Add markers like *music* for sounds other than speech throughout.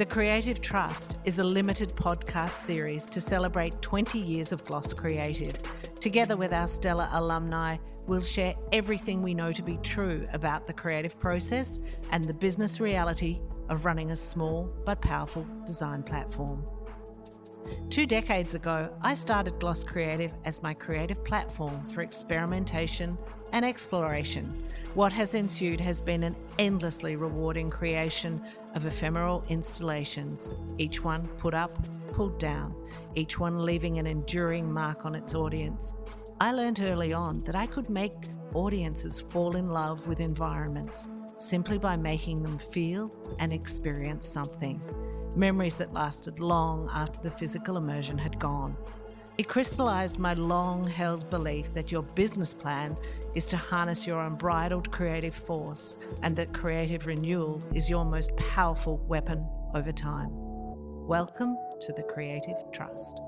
The Creative Trust is a limited podcast series to celebrate 20 years of Gloss Creative. Together with our stellar alumni, we'll share everything we know to be true about the creative process and the business reality of running a small but powerful design platform. Two decades ago, I started Gloss Creative as my creative platform for experimentation and exploration. What has ensued has been an endlessly rewarding creation of ephemeral installations, each one put up, pulled down, each one leaving an enduring mark on its audience. I learned early on that I could make audiences fall in love with environments simply by making them feel and experience something memories that lasted long after the physical immersion had gone. It crystallized my long held belief that your business plan is to harness your unbridled creative force and that creative renewal is your most powerful weapon over time. Welcome to the Creative Trust.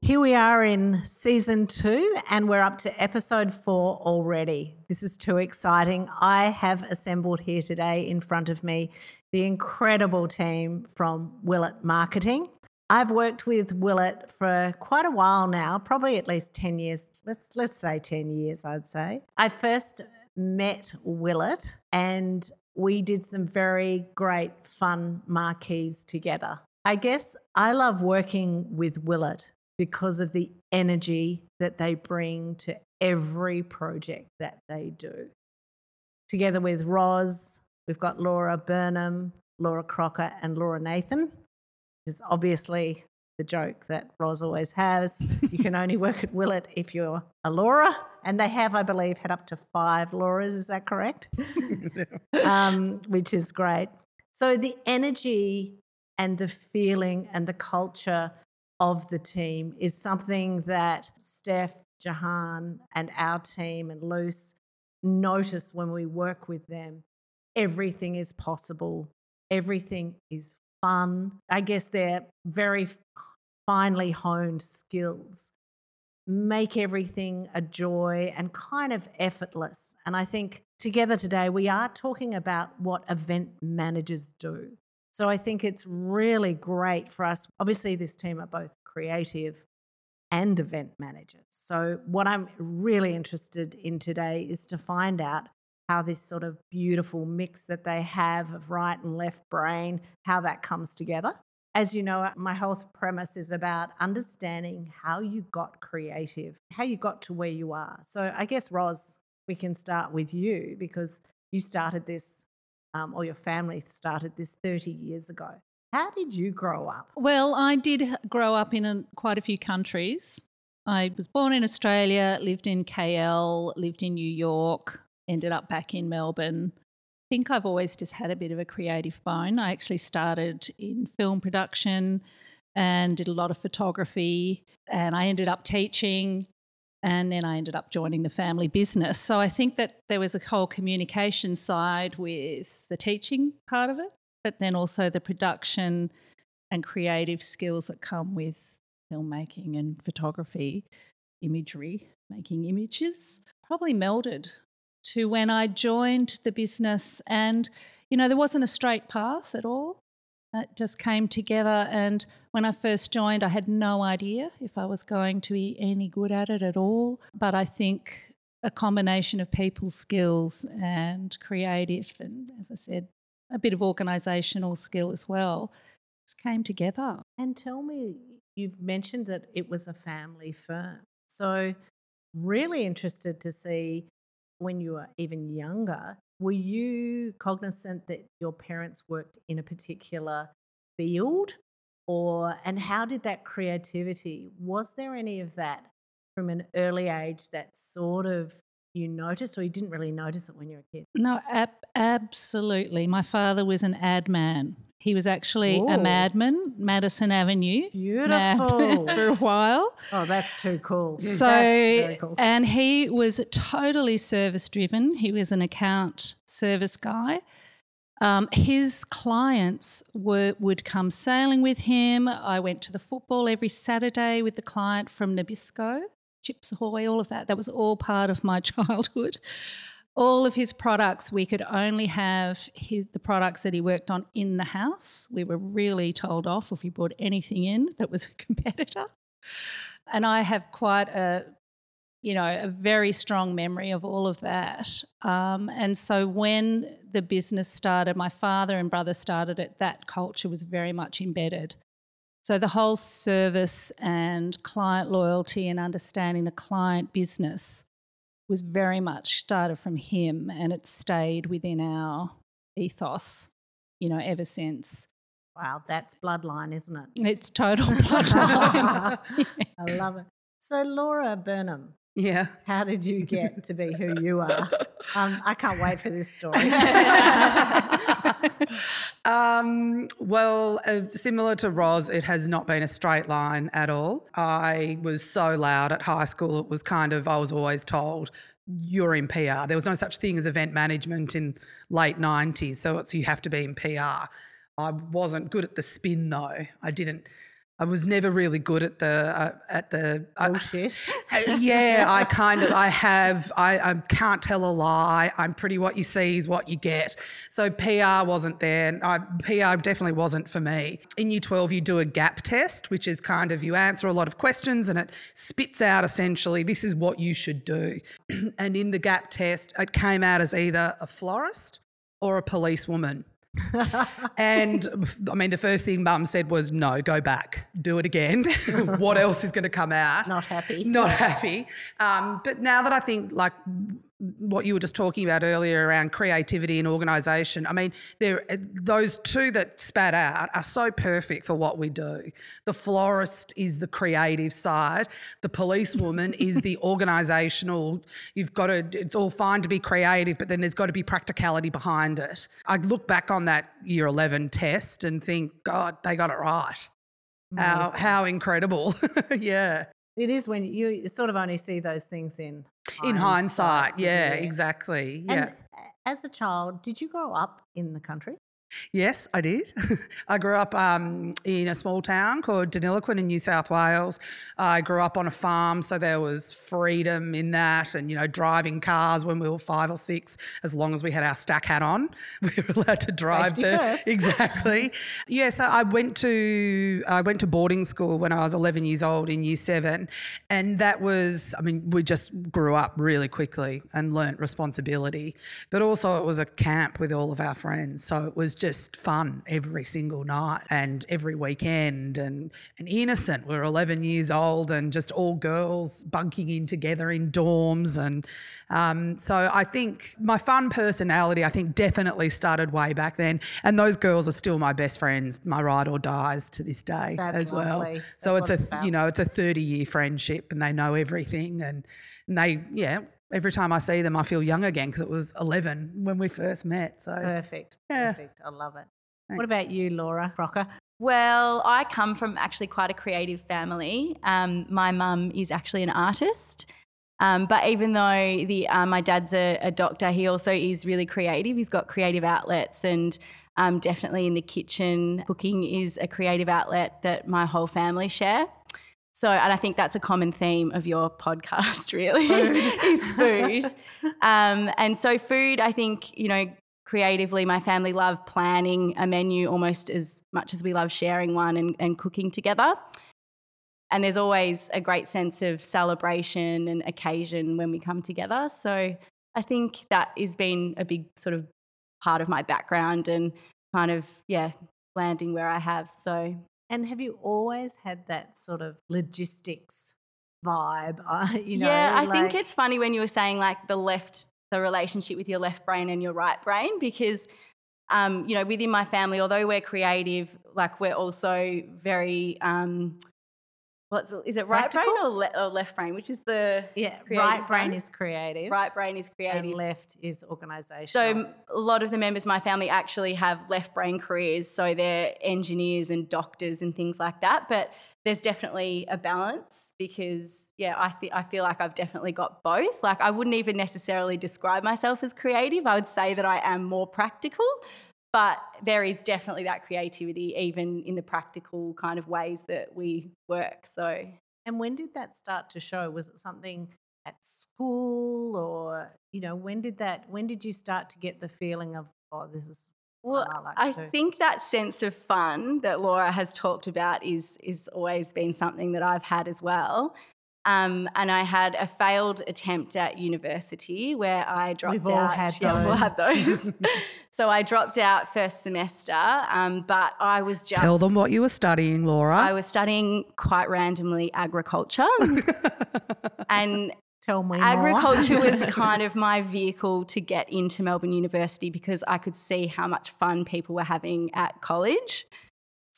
Here we are in season two, and we're up to episode four already. This is too exciting. I have assembled here today in front of me the incredible team from Willett Marketing. I've worked with Willett for quite a while now, probably at least 10 years. Let's let's say 10 years, I'd say. I first met Willett and we did some very great fun marquees together. I guess I love working with Willett because of the energy that they bring to every project that they do. Together with Ros, we've got Laura Burnham, Laura Crocker, and Laura Nathan It's obviously the joke that Ros always has. You can only *laughs* work at Willett if you're a Laura. And they have, I believe, had up to five Lauras. Is that correct? *laughs* um, which is great. So the energy and the feeling and the culture of the team is something that Steph, Jahan, and our team and Luce notice when we work with them. Everything is possible. Everything is fun. I guess they're very finely honed skills make everything a joy and kind of effortless. And I think together today we are talking about what event managers do. So I think it's really great for us. Obviously, this team are both creative and event managers. So, what I'm really interested in today is to find out how this sort of beautiful mix that they have of right and left brain, how that comes together. As you know, my health premise is about understanding how you got creative, how you got to where you are. So I guess, Ros, we can start with you because you started this, um, or your family started this 30 years ago. How did you grow up? Well, I did grow up in a, quite a few countries. I was born in Australia, lived in KL, lived in New York, ended up back in Melbourne. I think I've always just had a bit of a creative bone. I actually started in film production and did a lot of photography, and I ended up teaching, and then I ended up joining the family business. So I think that there was a whole communication side with the teaching part of it, but then also the production and creative skills that come with filmmaking and photography, imagery, making images, probably melded to when I joined the business. And, you know, there wasn't a straight path at all. It just came together. And when I first joined, I had no idea if I was going to be any good at it at all. But I think a combination of people's skills and creative, and as I said, a bit of organisational skill as well, just came together. And tell me, you've mentioned that it was a family firm. So, really interested to see when you were even younger, were you cognizant that your parents worked in a particular field? Or, and how did that creativity, was there any of that from an early age that sort of you noticed, or you didn't really notice it when you were a kid? No, ab- absolutely. My father was an ad man. He was actually Ooh. a madman, Madison Avenue. Beautiful. *laughs* for a while. Oh, that's too cool. So, cool. and he was totally service driven. He was an account service guy. Um, his clients were would come sailing with him. I went to the football every Saturday with the client from Nabisco, Chips Ahoy, all of that. That was all part of my *laughs* childhood all of his products, we could only have his, the products that he worked on in the house. We were really told off if we brought anything in that was a *laughs* competitor. And I have quite a, you know, a very strong memory of all of that. Um, and so when the business started, my father and brother started it, that culture was very much embedded. So the whole service and client loyalty and understanding the client business was very much started from him and it stayed within our ethos, you know, ever since. Wow, that's bloodline, isn't it? It's total *laughs* bloodline. I love it. So, Laura Burnham, Yeah. how did you get to be who you are? *laughs* Um, I can't wait for this story. *laughs* *laughs* um, well, uh, similar to Ros, it has not been a straight line at all. I was so loud at high school, it was kind of, I was always told, you're in PR. There was no such thing as event management in late 90s, so it's you have to be in PR. I wasn't good at the spin though. I didn't. I was never really good at the uh, at the uh, Bullshit. *laughs* uh, yeah, I kind of I have I, I can't tell a lie. I'm pretty what you see is what you get. So PR wasn't there. I, PR definitely wasn't for me. In Year 12, you do a gap test, which is kind of you answer a lot of questions and it spits out essentially this is what you should do. *clears throat* and in the gap test, it came out as either a florist or a policewoman. And I mean, the first thing mum said was, no, go back, do it again. *laughs* what else is going to come out? Not happy. Not happy. Um, but now that I think, like what you were just talking about earlier around creativity and organisation, I mean, there uh, those two that spat out are so perfect for what we do. The florist is the creative side. The policewoman is the *laughs* organisational. You've got to. It's all fine to be creative, but then there's got to be practicality behind it. I look back on that year eleven test and think, God, they got it right. How how incredible! *laughs* yeah. It is when you sort of only see those things in In hindsight, yeah, yeah. exactly. Yeah. And uh, as a child, did you grow up in the country? Yes, I did. *laughs* I grew up um, in a small town called Deniliquin in New South Wales. I grew up on a farm, so there was freedom in that, and you know, driving cars when we were five or six, as long as we had our stack hat on, *laughs* we were allowed to drive. Safety the- first. *laughs* exactly. yeah. So I went to I went to boarding school when I was 11 years old in Year Seven, and that was I mean we just grew up really quickly and learnt responsibility, but also it was a camp with all of our friends, so it was just fun every single night and every weekend and and innocent. We were 11 years old and just all girls bunking in together in dorms and um, so I think my fun personality I think definitely started way back then and those girls are still my best friends, my ride or dies to this day That's as well. lovely. So That's it's a it's you know it's a 30 year friendship and they know everything and, and they yeah every time I see them I feel young again because it was 11 when we first met. So Perfect. Yeah. Perfect. I love it. thanks. What about you, Laura Crocker? Well, I come from actually quite a creative family. Um, my mum is actually an artist. Um, but even though the, uh, my dad's a, a doctor, he also is really creative. He's got creative outlets, and um, definitely in the kitchen, cooking is a creative outlet that my whole family share. So, and I think that's a common theme of your podcast, *laughs* really, *laughs* is food. Um, and so, food, I think, you know, creatively, my family love planning a menu almost as much as we love sharing one and, and cooking together. And there's always a great sense of celebration and occasion when we come together. So I think that has been a big sort of part of my background and kind of, yeah, landing where I have. So And have you always had that sort of logistics vibe? Uh, *laughs* you know, yeah, I like- think it's funny when you were saying like the left, the relationship with your left brain and your right brain, because um, you know, within my family, although we're creative, like we're also very um, what's is it right brain or, le- or left brain? Which is the yeah. creative Right brain one? is creative. right brain is And left is organization So a lot of the members of my family actually have left brain careers, so they're engineers and doctors and things like that. But there's definitely a balance because yeah, I th- I feel like I've definitely got both. Like I wouldn't even necessarily describe myself as creative. I would say that I am more practical, but there is definitely that creativity even in the practical kind of ways that we work. So And when did that start to show? Was it something at school or you know when did that when did you start to get the feeling of oh this is well, I like I think that sense of fun that Laura has talked about is is always been something that I've had as well. Um, and I had a failed attempt at university where I dropped We've all out. had *laughs* Yeah, we've all those. had those. *laughs* so I dropped out first semester, um, but I was just Tell them what you were studying, Laura. I was studying quite randomly agriculture, *laughs* and tell me agriculture was kind of my vehicle to get into Melbourne University because I could see how much fun people were having at college.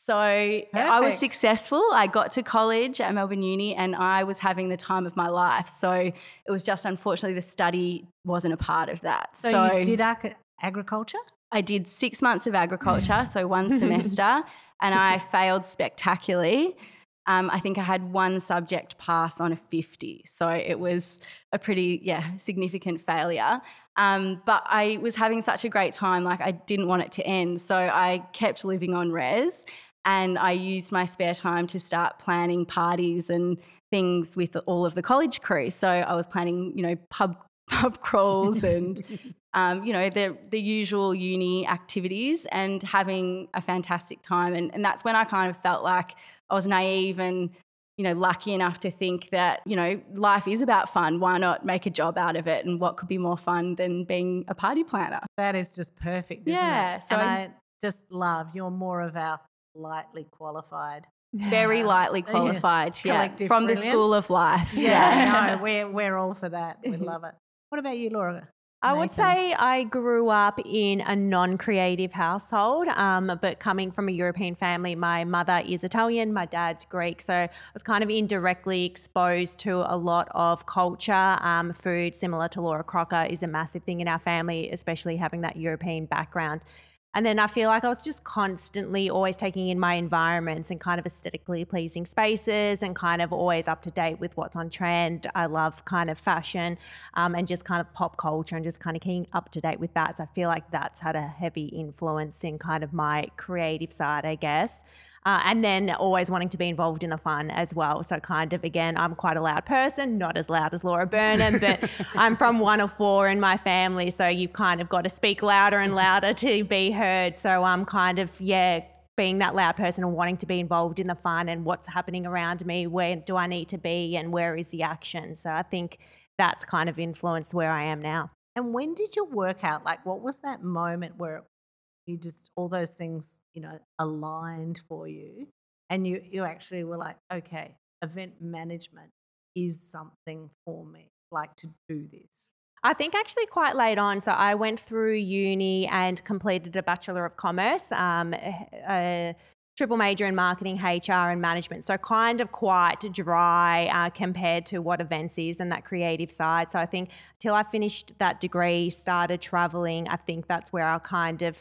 So I was successful. I got to college at Melbourne Uni and I was having the time of my life. So it was just unfortunately the study wasn't a part of that. so, you did ag- agriculture I did six months of agriculture, so one *laughs* semester, and I failed spectacularly. Um, I think I had one subject pass on a 50. So it was a pretty, yeah, significant failure. Um, but I was having such a great time, like I didn't want it to end. So I kept living on res and I used my spare time to start planning parties and things with all of the college crew. So I was planning, you know, pub *laughs* pub crawls and *laughs* um, you know the the usual uni activities and having a fantastic time. And, and that's when I kind of felt like I was naive and you know lucky enough to think that you know life is about fun. Why not make a job out of it? And what could be more fun than being a party planner? that is just perfect isn't Yeah, it? so and I- I just love you're more of our lightly qualified Very Yes. lightly qualified, yeah, Collective from the school of life. *laughs* yeah no we're we're all for that we *laughs* love it what about you laura I would say I grew up in a non creative household, um, but coming from a European family, my mother is Italian, my dad's Greek. So I was kind of indirectly exposed to a lot of culture. Um, food, similar to Laura Crocker, is a massive thing in our family, especially having that European background. And then I feel like I was just constantly always taking in my environments and kind of aesthetically pleasing spaces and kind of always up to date with what's on trend. I love kind of fashion um, and just kind of pop culture and just kind of keeping up to date with that. So I feel like that's had a heavy influence in kind of my creative side, I guess. Uh, and then always wanting to be involved in the fun as well. So, kind of again, I'm quite a loud person, not as loud as Laura Burnham, but *laughs* I'm from one of four in my family. So, you've kind of got to speak louder and louder to be heard. So, I'm kind of, yeah, being that loud person and wanting to be involved in the fun and what's happening around me, where do I need to be, and where is the action. So, I think that's kind of influenced where I am now. and when did you work out like what was that moment where you just all those things you know aligned for you and you you actually were like okay event management is something for me like to do this I think actually quite late on. So I went through uni and completed a Bachelor of Commerce, um, a, a triple major in marketing, HR, and management. So kind of quite dry uh, compared to what events is and that creative side. So I think till I finished that degree, started traveling, I think that's where I kind of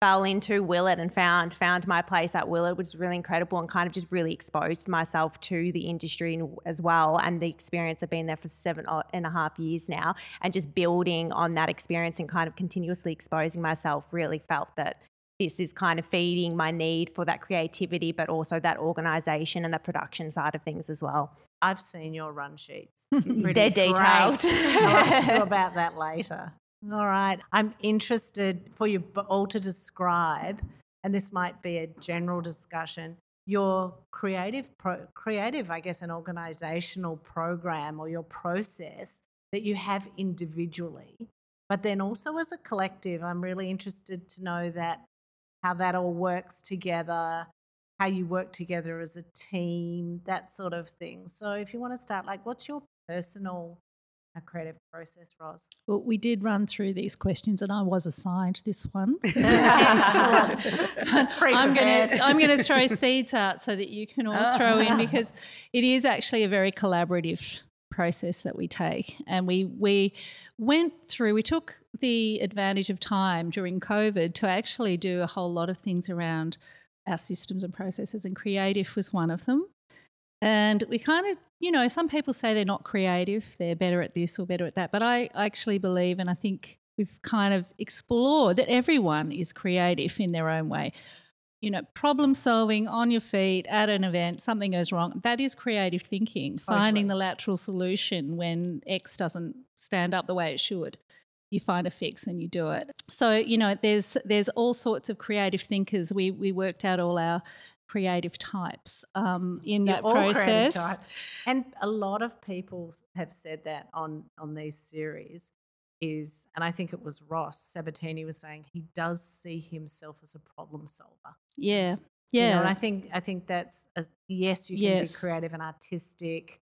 fell into Willett and found found my place at Willett, which is really incredible and kind of just really exposed myself to the industry as well and the experience. I've been there for seven and a half years now, and just building on that experience and kind of continuously exposing myself. Really felt that this is kind of feeding my need for that creativity, but also that organisation and the production side of things as well. i've seen your run sheets *laughs* They're detailed. i'll ask you about that *laughs* later all right. I'm interested for you all to describe and this might be a general discussion your creative pro- creative i guess an organizational program or your process that you have individually but then also as a collective i'm really interested to know that how that all works together how you work together as a team that sort of thing. So if you want to start like what's your personal uh, creative process Ros? Well, we did run through these questions, and I was assigned this one. *laughs* *laughs* I'm going to I'm going to throw seeds out so that you can all throw in *laughs* because it is actually a very collaborative process that we take, and we we went through. We took the advantage of time during COVID to actually do a whole lot of things around our systems and processes, and creative was one of them. And we kind of, you know, some people say they're not creative, they're better at this or better at that. But I actually believe, and I think we've kind of explored that everyone is creative in their own way. you know, problem solving on your feet at an event, something goes wrong. That is creative thinking, oh, finding the lateral solution when X doesn't stand up the way it should. You find a fix and you do it. So, you know, there's there's all sorts of creative thinkers. We we worked out all our creative types um, in that all creative process. types. And a lot of people have said that on on these series is, and I think it was Ross Sabatini was saying he does see himself as a problem solver. Yeah. You know, Yeah. and I think I think that's as yes, you can Yes. be creative and artistic.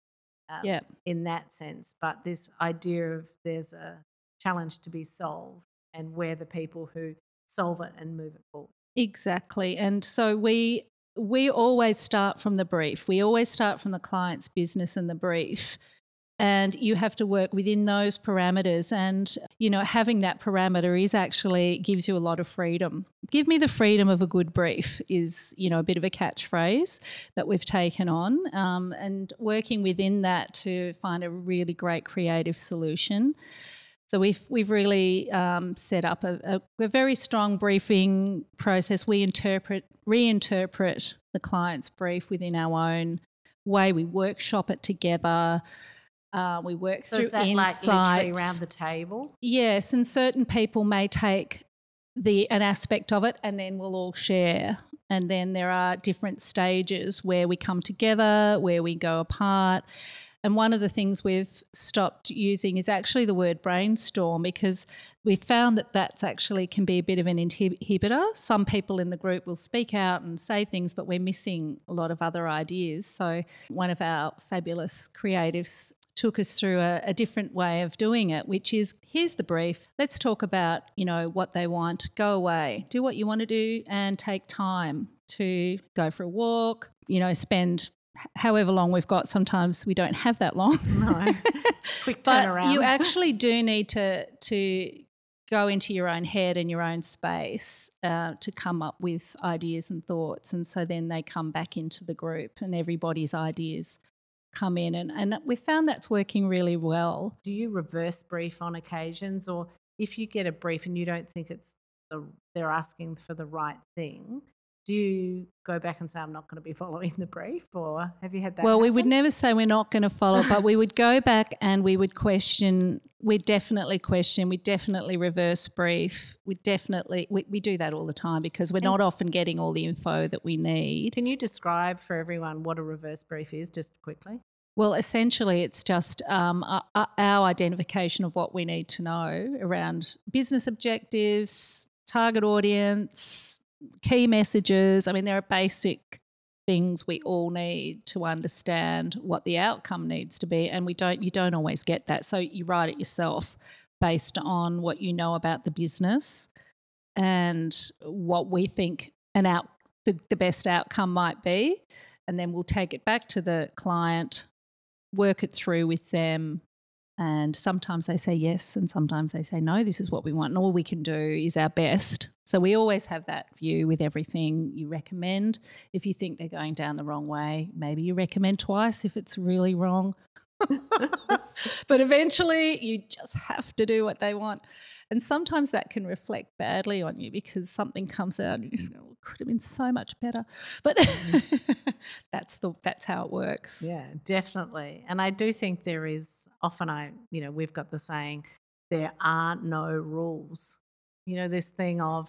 Um, Yeah. In that sense, but this idea of there's a challenge to be solved, and we're the people who solve it and move it forward. Exactly. And so we we always start from the brief. We always start from the client's business and the brief. And you have to work within those parameters. And, you know, having that parameter is actually gives you a lot of freedom. Give me the freedom of a good brief is, you know, a bit of a catchphrase that we've taken on. Um, and working within that to find a really great creative solution. So we've we've really um, set up a, a, a very strong briefing process. We interpret, reinterpret the client's brief within our own way. We workshop it together. Uh, we work So through is that insights. like literally around the table? Yes, and certain people may take the an aspect of it, and then we'll all share. And then there are different stages where we come together, where we go apart. And one of the things we've stopped using is actually the word brainstorm because we found that that's actually can be a bit of an inhibitor. Some people in the group will speak out and say things, but we're missing a lot of other ideas. So one of our fabulous creatives took us through a, a different way of doing it, which is here's the brief. Let's talk about, you know, what they want. Go away, do what you want to do, and take time to go for a walk, you know, spend however long we've got. Sometimes we don't have that long. *laughs* No. Quick but turnaround. you actually do need to to go into your own head and your own space uh, to come up with ideas and thoughts, and so then they come back into the group, and everybody's ideas come in, and and we found that's working really well. do you reverse brief on occasions or if you get a brief and you don't think it's the they're asking for the right thing do you go back and say i'm not going to be *laughs* following the brief or have you had that Well, we would never say we're not going to follow, but we would go back and we would question. We definitely question. We definitely reverse brief. We definitely we, we do that all the time because we're not often getting all the info that we need. can you describe for everyone what a reverse brief is just quickly Well, essentially, it's just um, our, our identification of what we need to know around business objectives, target audience, key messages. I mean, there are basic things we all need to understand what the outcome needs to be, and we don't. You don't always get that, so you write it yourself based on what you know about the business and what we think an out the, the best outcome might be and then we'll take it back to the client work it through with them and sometimes they say yes and sometimes they say no this is what we want and all we can do is our best so we always have that view with everything you recommend. If you think they're going down the wrong way maybe you recommend twice if it's really wrong. *laughs* But eventually you just have to do what they want. And sometimes that can reflect badly on you because something comes out you know oh, it could have been so much better. But mm-hmm. *laughs* that's the that's how it works. Yeah definitely. And i do think there is often i you know we've got the saying there are no rules. You know this thing of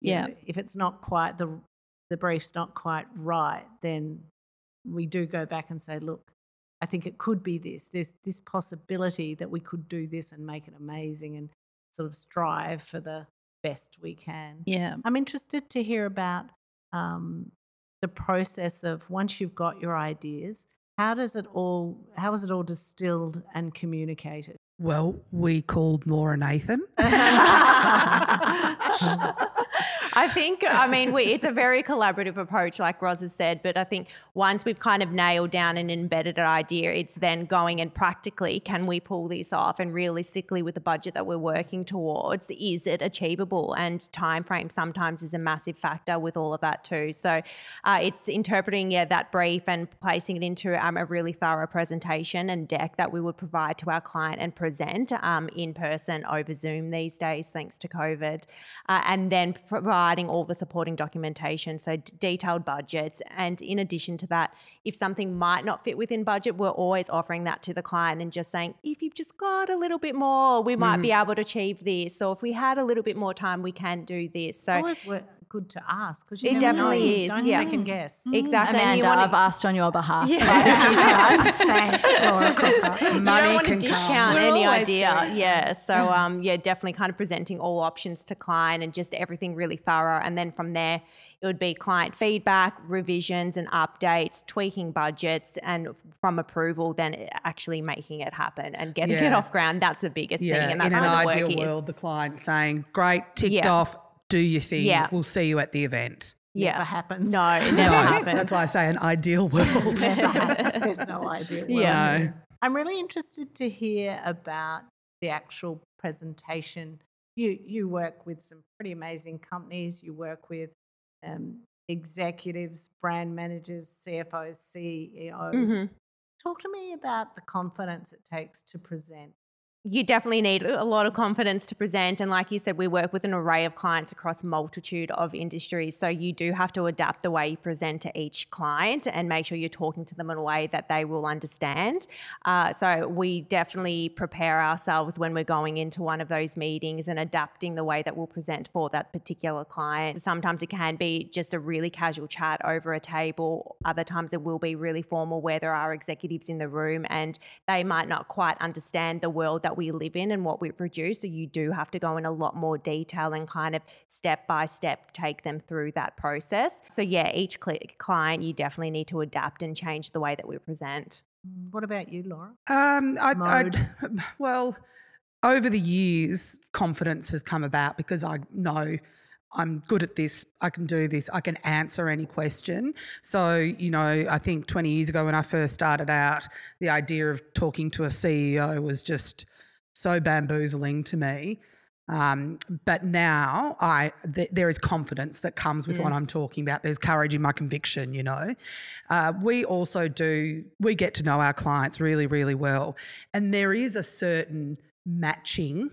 Yeah. know, if it's not quite the the brief's not quite right then we do go back and say look i think it could be this there's this possibility that we could do this and make it amazing and sort of strive for the best we can yeah I'm interested to hear about um, the process of once you've got your ideas, how does it all, how is it all distilled and communicated? Well, we called Laura Nathan. *laughs* *laughs* *laughs* I think, I mean, we, it's a very collaborative approach, like Ros has said, but I think once we've kind of nailed down and embedded an idea, it's then going and practically, can we pull this off? And realistically, with the budget that we're working towards, is it achievable? And time frame sometimes is a massive factor with all of that too. So uh, it's interpreting yeah, that brief and placing it into um, a really thorough presentation and deck that we would provide to our client and present um, in person over Zoom these days, thanks to COVID, uh, and then provide providing all the supporting documentation, so d- detailed budgets. And in addition to that, if something might not fit within budget, we're always offering that to the client and just saying, if you've just got a little bit more, we might be mm-hmm. able to achieve this. So if we had a little bit more time, we can do this. It's So always wo- good to ask because you It never know. definitely is, Don't yeah. second guess. exactly. and you Amanda, wanna- I've asked on your behalf. Yeah. quite a few *laughs* times. Thanks, Laura Cooper. you Money don't want to can come. discount We're any idea. doing Yeah. So um yeah, definitely kind of presenting all options to client and just everything really thorough. And then from there it would be client feedback, revisions and updates, tweaking budgets, and from approval, then actually making it happen and getting it off ground. That's the biggest Yeah, thing. And that's in an where the work ideal is. world, the client saying, "Great, ticked Yeah. off. Do your thing. Yeah. We'll see you at the event." Yeah. Never happens. No, *laughs* it never no, happens. that's why I say an ideal world. *laughs* There's no ideal world. Yeah. No. I'm really interested to hear about the actual presentation. You you work with some pretty amazing companies. You work with um, executives, brand managers, CFOs, CEOs. Mhm. Talk to me about the confidence it takes to present. You definitely need a lot of confidence to present. And like you said, we work with an array of clients across multitude of industries. So you do have to adapt the way you present to each client and make sure you're talking to them in a way that they will understand. Uh, so we definitely prepare ourselves when we're going into one of those meetings and adapting the way that we'll present for that particular client. Sometimes it can be just a really casual chat over a table. Other times it will be really formal where there are executives in the room and they might not quite understand the world that we live in and what we produce. So you do have to go in a lot more detail and kind of step by step take them through that process. So yeah, each cli client you definitely need to adapt and change the way that we present. Mm, What about you, Laura? Um, I, I, *laughs* well, over the years, confidence has come about because I know I'm good at this. I can do this. I can answer any question. So, you know, I think 20 years ago when I first started out, the idea of talking to a CEO was just so bamboozling to me. Um, but now I th- there is confidence that comes with what I'm talking about. There's courage in my conviction, you know. Uh, we also do we get to know our clients really, really well, and there is a certain matching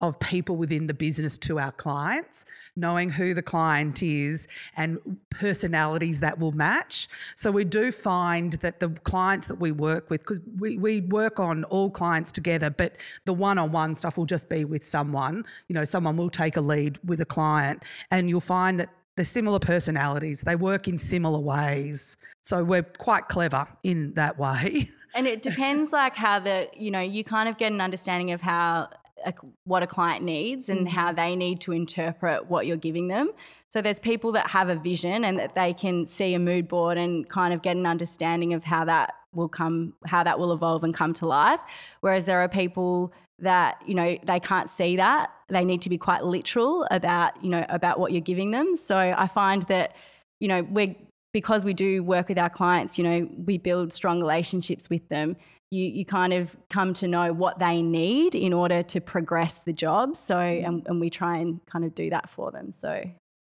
of people within the business to our clients, knowing who the client is and personalities that will match. So we do find that the clients that we work with, because we, we work on all clients together, but the one-on-one stuff will just be with someone. You know, someone will take a lead with a client and you'll find that they're similar personalities. They work in similar ways. So we're quite clever in that way. *laughs* And it depends, like how the you know you kind of get an understanding of how a, what a client needs and how mm-hmm. they need to interpret what you're giving them. So there's people that have a vision and that they can see a mood board and kind of get an understanding of how that will come, how that will evolve and come to life. Whereas there are people that you know they can't see that they need to be quite literal about you know about what you're giving them. So I find that you know we're because we do work with our clients, you know, we build strong relationships with them. You, you kind of come to know what they need in order to progress the job. So, and, and we try and kind of do that for them. So,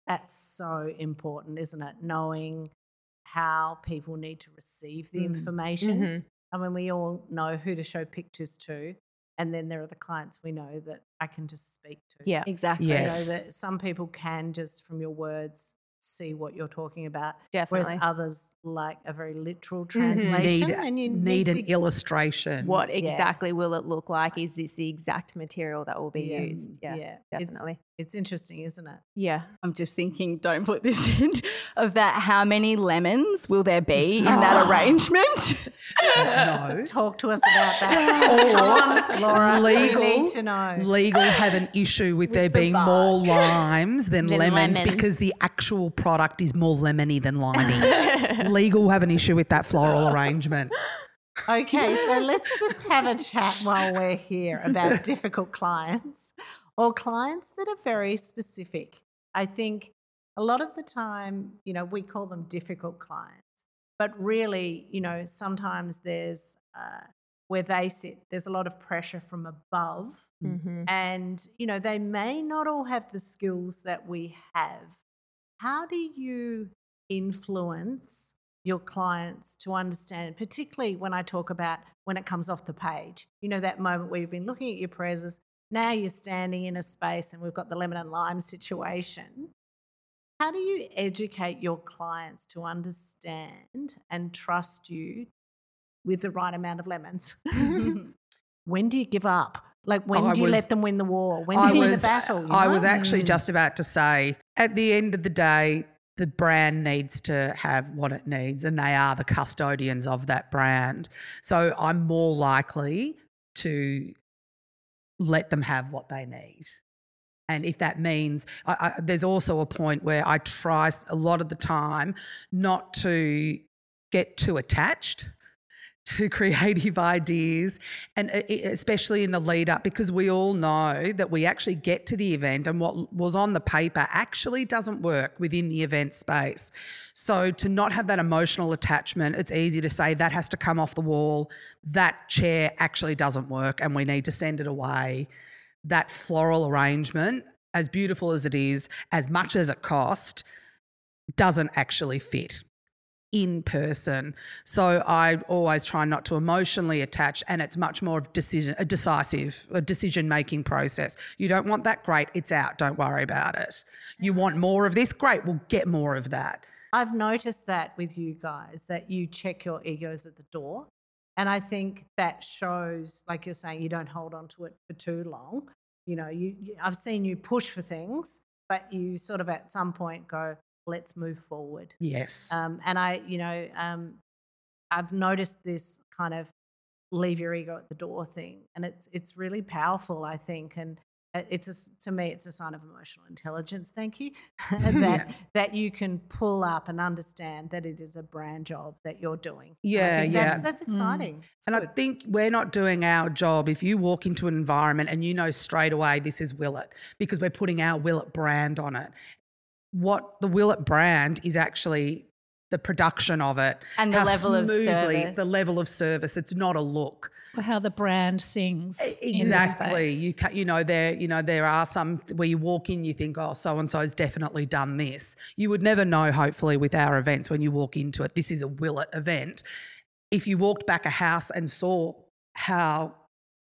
That's so important, isn't it? Knowing how people need to receive the Mm. information. Mhm. I mean, we all know who to show pictures to. And then there are the clients we know that I can just speak to. Yeah. exactly. You know, Yes. that some people can just from your words see what you're talking about. Definitely. Whereas others like a very literal mm-hmm. translation. Need, and you need an to, illustration. what Yeah. exactly will it look like? Is this the exact material that will be Yeah, used? Yeah, yeah. Definitely. It's interesting, isn't it? yeah. I'm just thinking, don't put this *laughs* in, of that. How many lemons will there be in that *laughs* arrangement? *laughs* no. Talk to us about that. On, Laura. legal, we need to know. legal have an issue with, there the being more limes than, Than lemons, lemons. because the actual product is more lemony than limey. *laughs* legal have an issue with that floral arrangement. Okay, so let's just have a chat while we're here about *laughs* difficult clients or clients that are very specific. I think a lot of the time, you know, we call them difficult clients, but really, you know, sometimes there's uh, where they sit, there's a lot of pressure from above. Mhm. And, you know, they may not all have the skills that we have. How do you influence your clients to understand, particularly when I talk about when it comes off the page? You know, that moment where you've been looking at your presses, now you're standing in a space and we've got the lemon and lime situation. How do you educate your clients to understand and trust you with the right amount of lemons? *laughs* *laughs* when do you give up? Like when I do you was- let them win the war? When do you win the battle? you I was actually just about to say, at the end of the day, the brand needs to have what it needs, and they are the custodians of that brand. So I'm more likely to let them have what they need. And if that means, I, I, there's also a point where I try a lot of the time not to get too attached to *laughs* creative ideas and uh, e- especially in the lead up because we all know that we actually get to the event and what was on the paper actually doesn't work within the event space. So to not have that emotional attachment it's easy to say that has to come off the wall that chair actually doesn't work and we need to send it away that floral arrangement as beautiful as it is as much as it cost doesn't actually fit in person. So I always try not to emotionally attach, and it's much more of decision, a decisive, a decision making process. You don't want that, great, it's out. Don't worry about it. You want mm-hmm. more of this, great, we'll get more of that. I've noticed that with you guys that you check your egos at the door. And I think that shows, like you're saying, you don't hold on to it for too long. You know, you, you I've seen you push for things, but you sort of at some point go, let's move forward. Yes. Um, and I, you know, um, I've noticed this kind of leave your ego at the door thing, and it's it's really powerful, I think, and Uh, it's a to me it's a sign of emotional intelligence. Thank you, *laughs* *laughs* that Yeah. that you can pull up and understand that it is a brand job that you're doing. Yeah, yeah. That's, that's exciting. It's And I think we're not doing our job if you walk into an environment and you know straight away this is Willett because we're putting our Willett brand on it. What the Willett brand is actually the production of it And the how level of smoothly- service. the level of service. It's not a look. Or how the brand sings. in the Exactly. space. You ca you know there you know there are some where you walk in you think oh so and so's definitely done this. You would never know hopefully with our events when you walk into it this is a Willett event. If you walked back a house and saw how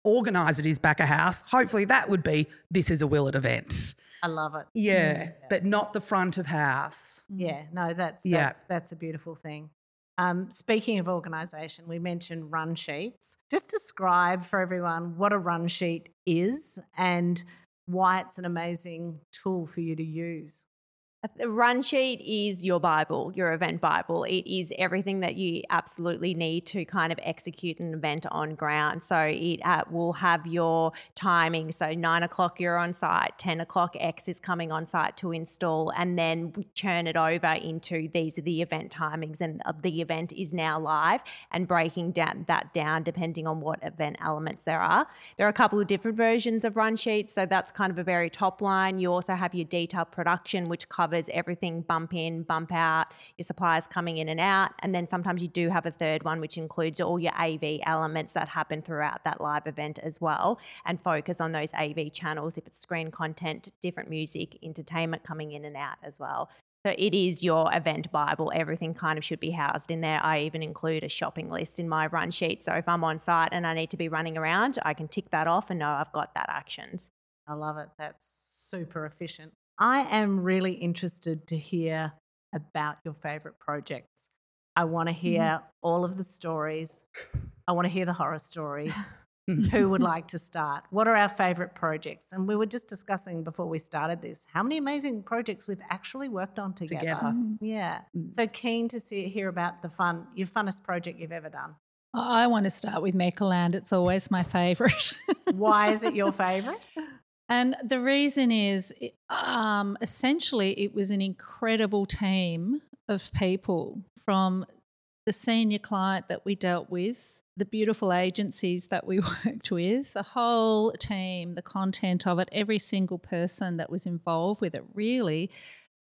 organized it is back a house, hopefully that would be this is a Willett event. I love it. Yeah, but not the front of house. Yeah, no, that's Yeah. that's that's a beautiful thing. Um, speaking of organisation, we mentioned run sheets. Just describe for everyone what a run sheet is and why it's an amazing tool for you to use. The run sheet is your Bible, your event Bible. It is everything that you absolutely need to kind of execute an event on ground. So it uh, will have your timing. So nine o'clock you're on site, 10 o'clock X is coming on site to install, and then we it over into these are the event timings, and the event is now live and breaking down that down depending on what event elements there are. There are a couple of different versions of run sheets. So that's kind of a very top line. You also have your detailed production, which covers everything bump in, bump out, your suppliers coming in and out. And then sometimes you do have a third one, which includes all your AV elements that happen throughout that live event as well and focus on those AV channels if it's screen content, different music, entertainment coming in and out as well. So it is your event Bible. Everything kind of should be housed in there. I even include a shopping list in my run sheet. So if I'm on site and I need to be running around, I can tick that off and know I've got that actioned. I love it. That's super efficient. I am really interested to hear about your favorite projects. I want to hear all of the stories. I want to hear the horror stories. *laughs* Who would like to start? What are our favorite projects? And we were just discussing before we started this how many amazing projects we've actually worked on together. Together. Mm. Yeah. Mm. So keen to see hear about the fun, your funnest project you've ever done. I I want to start with Meccaland. It's always my favourite. Why is it your *laughs* favorite? And the reason is um, essentially it was an incredible team of people from the senior client that we dealt with, the beautiful agencies that we *laughs* worked with, the whole team, the content of it, every single person that was involved with it really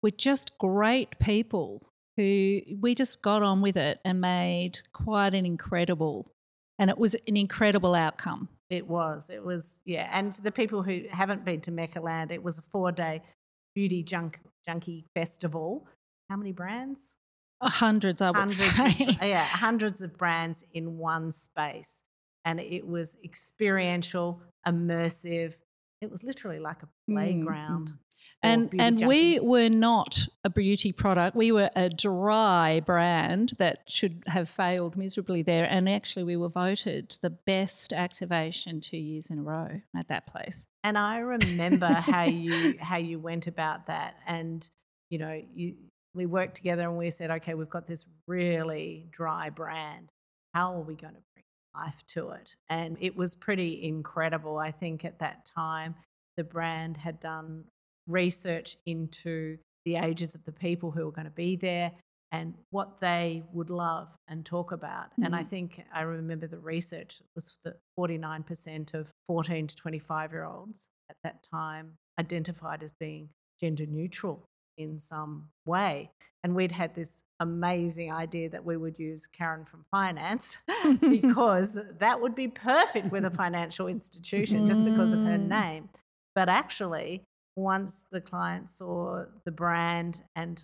were just great people who we just got on with it and made quite an incredible and it was an incredible outcome. It was. It was, yeah. And for the people who haven't been to Meccaland, it was a four day beauty junk, junkie festival. How many brands? Uh, Hundreds, I would *laughs* Hundreds. say. Of, yeah, hundreds of brands in one space. And it was experiential, immersive. It was literally like a Mm, playground. for And and we were not a beauty product. We were a dry brand that should have failed miserably there. And actually, we were voted the best activation two years in a row at that place. And I remember how you how you went about that, and you know, you we worked together and we said, okay, we've got this really dry brand. How are we going to life to it? And it was pretty incredible. I think at that time, the brand had done research into the ages of the people who were going to be there and what they would love and talk about. And I mm-hmm. think I remember the research was that 49% of 14 to 25 year olds at that time identified as being gender neutral in some way. And we'd had this amazing idea that we would use Karen from finance *laughs* *laughs* because that would be perfect with a financial institution just because of her Mm. name. But actually, once the client saw the brand and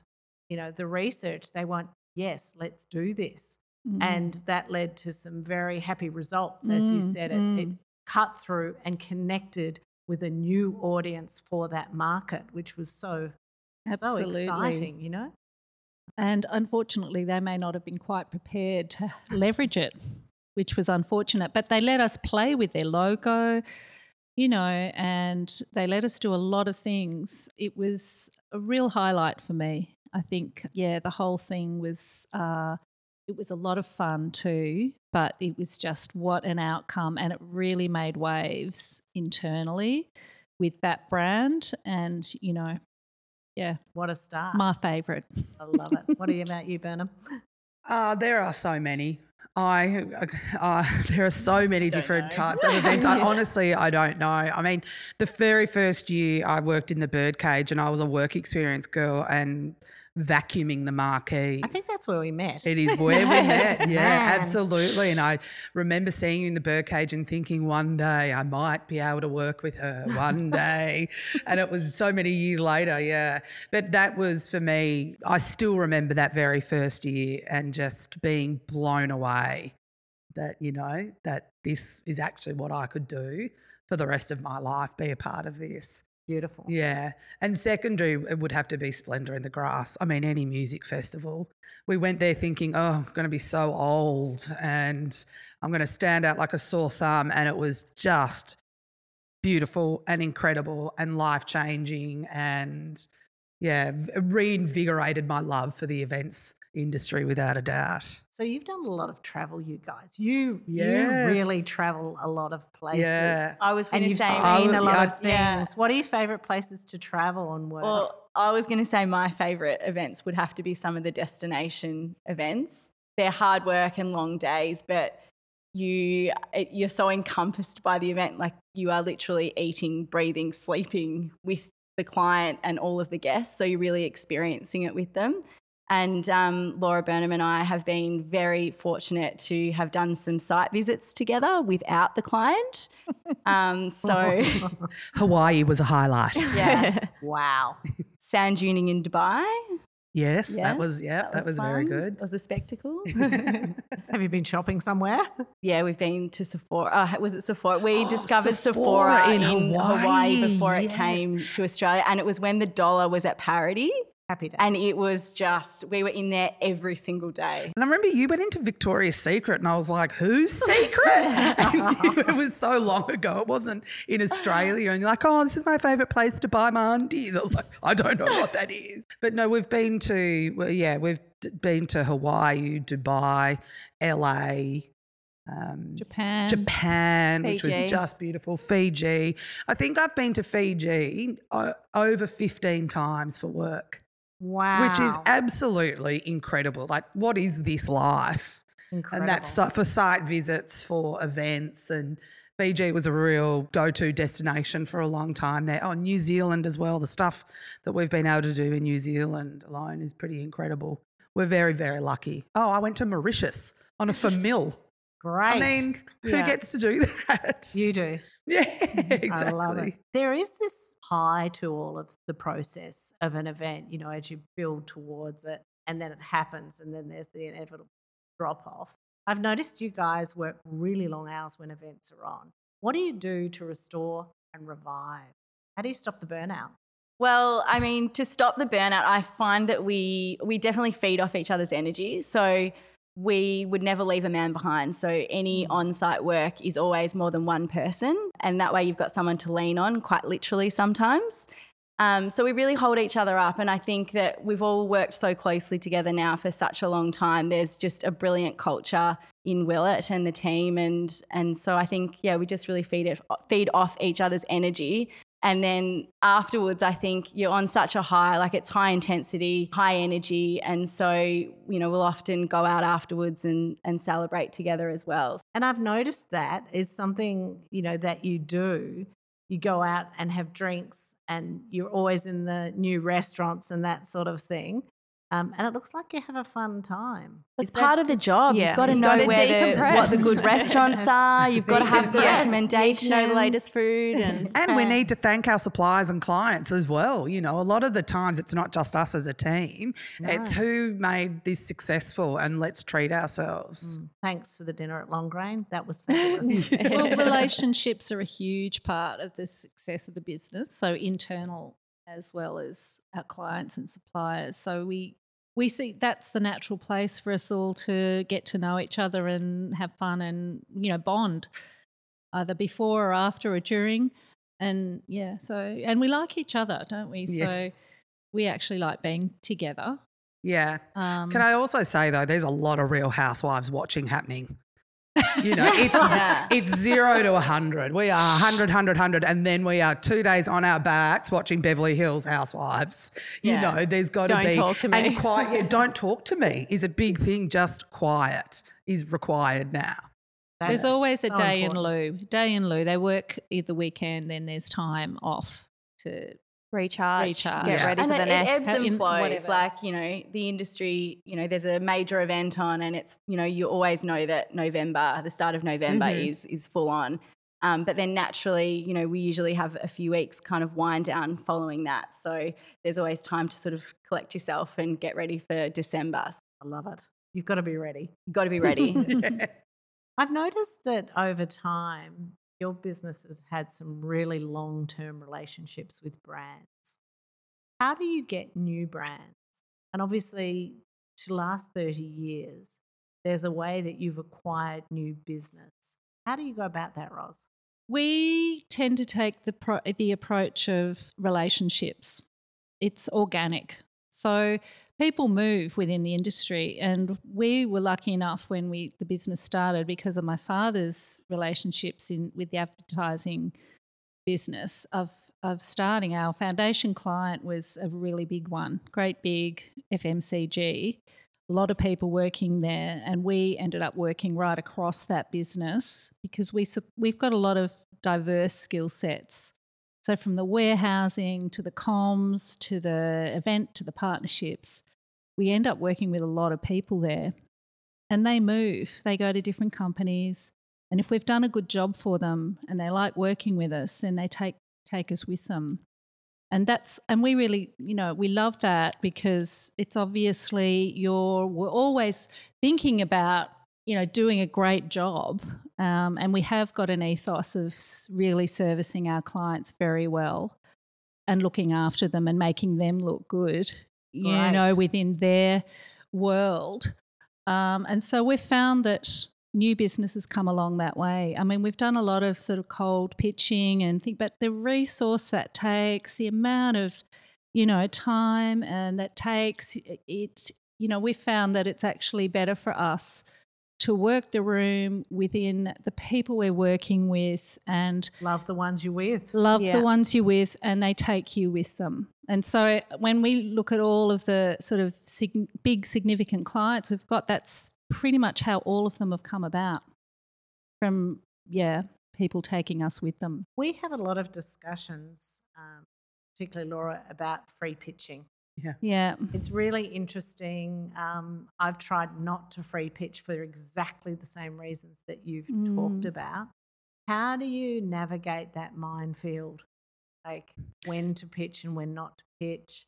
you know the research, they went, "Yes, let's do this," Mm. and that led to some very happy results. As you Mm, said, it, it mm. cut through and connected with a new audience for that market, which was so so Absolutely. exciting. You know, And unfortunately, they may not have been quite prepared to *laughs* leverage it, which was unfortunate. But they let us play with their logo, you know, and they let us do a lot of things. It was a real highlight for me. I think, yeah, the whole thing was. Uh, it was a lot of fun too, but it was just what an outcome, and it really made waves internally with that brand. And you know, yeah, what a start! my favourite. I love it. What are you about *laughs* you, Burnham? Uh, there are so many. I uh, *laughs* there are so many different know. types of *laughs* events. I, honestly, I don't know. I mean, the very first year I worked in the birdcage, and I was a work experience girl, and vacuuming the marquees. I think that's where we met. It is *laughs* where we met. Yeah, Man. absolutely. And I remember seeing you in the birdcage and thinking one day I might be able to work with her *laughs* one day. and it was so many years later. Yeah. But that was for me, I still remember that very first year and just being blown away that, you know, that this is actually what I could do for the rest of my life, be a part of this. Beautiful. Yeah. And secondary, it would have to be Splendour in the Grass. I mean, any music festival. We went there thinking, oh, I'm going to be so old and I'm going to stand out like a sore thumb. And it was just beautiful and incredible and life changing. And yeah, reinvigorated my love for the events industry without a doubt. So you've done a lot of travel, you guys. You you really travel a lot of places. Yeah. I was going And to you've say, I seen would- a lot yeah, of things. yeah. What are your favourite places to travel and work? Well, I was going to say my favourite events would have to be some of the destination events. They're hard work and long days, but you you're so encompassed by the event, like you are literally eating, breathing, sleeping with the client and all of the guests. So you're really experiencing it with them. And um, Laura Burnham and I have been very fortunate to have done some site visits together without the client. *laughs* Um, so *laughs* Hawaii was a highlight. *laughs* yeah, wow. sand duning in Dubai. Yes, Yeah, that was, yeah, that, was, very good. It was a spectacle. Have you been shopping somewhere? yeah, we've been to Sephora. Uh, was it Sephora? We *gasps* Oh, discovered Sephora Sephora, in in, Hawaii, Hawaii, before it came to Australia, and it was when the dollar was at parity, Happy days. and it was just we were in there every single day. And I remember you went into Victoria's Secret, and I was like, "Whose secret?" *laughs* And it was so long ago; it wasn't in Australia. And you're like, "Oh, this is my favourite place to buy my undies." I was like, "I don't know what that is." But no, we've been to well, yeah, we've been to Hawaii, Dubai, LA. Um, Japan. Japan, which was just beautiful. Fiji. I think I've been to Fiji uh, over 15 times for work, wow. which is absolutely incredible. Like, what is this life? incredible. And that's for site visits, for events. And Fiji was a real go to destination for a long time there. Oh, New Zealand as well. The stuff that we've been able to do in New Zealand alone is pretty incredible. We're very, very lucky. Oh, I went to Mauritius on a *laughs* famil. great. I mean, who Yeah. gets to do *laughs* that? you do. *laughs* Yeah, exactly. I love it. There is this high to all of the process of an event, you know, as you build towards it and then it happens and then there's the inevitable drop off. I've noticed you guys work really long hours when events are on. What do you do to restore and revive? How do you stop the burnout? Well, I mean, to stop the burnout, I find that we we definitely feed off each other's energy. So we would never leave a man behind. So any on-site work is always more than one person, and that way you've got someone to lean on, quite literally sometimes. Um, so we really hold each other up, and I think that we've all worked so closely together now for such a long time. There's just a brilliant culture in Willett and the team, and and so I think yeah, we just really feed it feed off each other's energy. And then afterwards, I think you're on such a high, like it's high intensity, high energy. And so, you know, we'll often go out afterwards and, and celebrate together as well. And I've noticed that is something, you know, that you do. You go out and have drinks and you're always in the new restaurants and that sort of thing. Um, and it looks like you have a fun time. It's Is that part of the just- job. yeah. You've got to You've know gotta where the, what the good *laughs* restaurants are. You've got to have the Decompress. Yes, recommendations. Know the latest food and *laughs* And we need to thank our suppliers and clients as well. You know, a lot of the times it's not just us as a team, it's who made this successful and let's treat ourselves. Mm, Thanks for the dinner at Longrain. That was *laughs* fabulous. well, relationships are a huge part of the success of the business. So internal as well as our clients and suppliers. So we we see that's the natural place for us all to get to know each other and have fun and you know bond, either before or after or during. And yeah, so and we like each other, don't we? Yeah. So we actually like being together. Yeah. Um, Can I also say though, there's a lot of real housewives watching happening. You know, it's Yeah. it's zero to a hundred. We are 100, 100, 100, and then we are two days on our backs watching Beverly Hills Housewives. You Yeah. know, there's got to be talk to me. and quiet. Yeah, *laughs* don't talk to me is a big thing. Just quiet is required now. There's That's always a so day important. in lieu. Day in lieu. They work either weekend, then there's time off to recharge, Recharge. get Yeah. ready and for it, the it next. ebbs Have and flows. whatever. Like you know, the industry. You know, there's a major event on, and it's you know, you always know that November, the start of November, Mhm. is is full on. Um, but then naturally, you know, we usually have a few weeks kind of wind down following that. So there's always time to sort of collect yourself and get ready for December. I love it. You've got to be ready. You've got to be *laughs* ready. *laughs* I've noticed that over time, your business has had some really long term relationships with brands. How do you get new brands? And obviously, to last 30 years, there's a way that you've acquired new business. How do you go about that, Ros? We tend to take the pro- the approach of relationships. It's organic. So people move within the industry and we were lucky enough when we the business started because of my father's relationships in with the advertising business of of starting our foundation client was a really big one, great big FMCG a lot of people working there, and we ended up working right across that business because we we've got a lot of diverse skill sets. So from the warehousing to the comms to the event to the partnerships, we end up working with a lot of people there, and they move. They go to different companies, and if we've done a good job for them and they like working with us, then they take take us with them. And that's and we really you know we love that because it's obviously you're we're always thinking about you know doing a great job. Um, and we have got an ethos of really servicing our clients very well and looking after them and making them look good you know within their world. Um, and so we've found that new businesses come along that way. I mean, we've done a lot of sort of cold pitching and think, but the resource that takes, the amount of, you know, time and that takes, it, you know, we found that it's actually better for us to work the room within the people we're working with and Love the ones you're with. love Yeah. the ones you're with and they take you with them. And so when we look at all of the sort of sig- big significant clients, we've got that's pretty much how all of them have come about from yeah, people taking us with them. We have a lot of discussions, um, particularly Laura, about free pitching. Yeah. Yeah. It's really interesting. Um, I've tried not to free pitch for exactly the same reasons that you've talked Mm. about. How do you navigate that minefield? Like when to pitch and when not to pitch?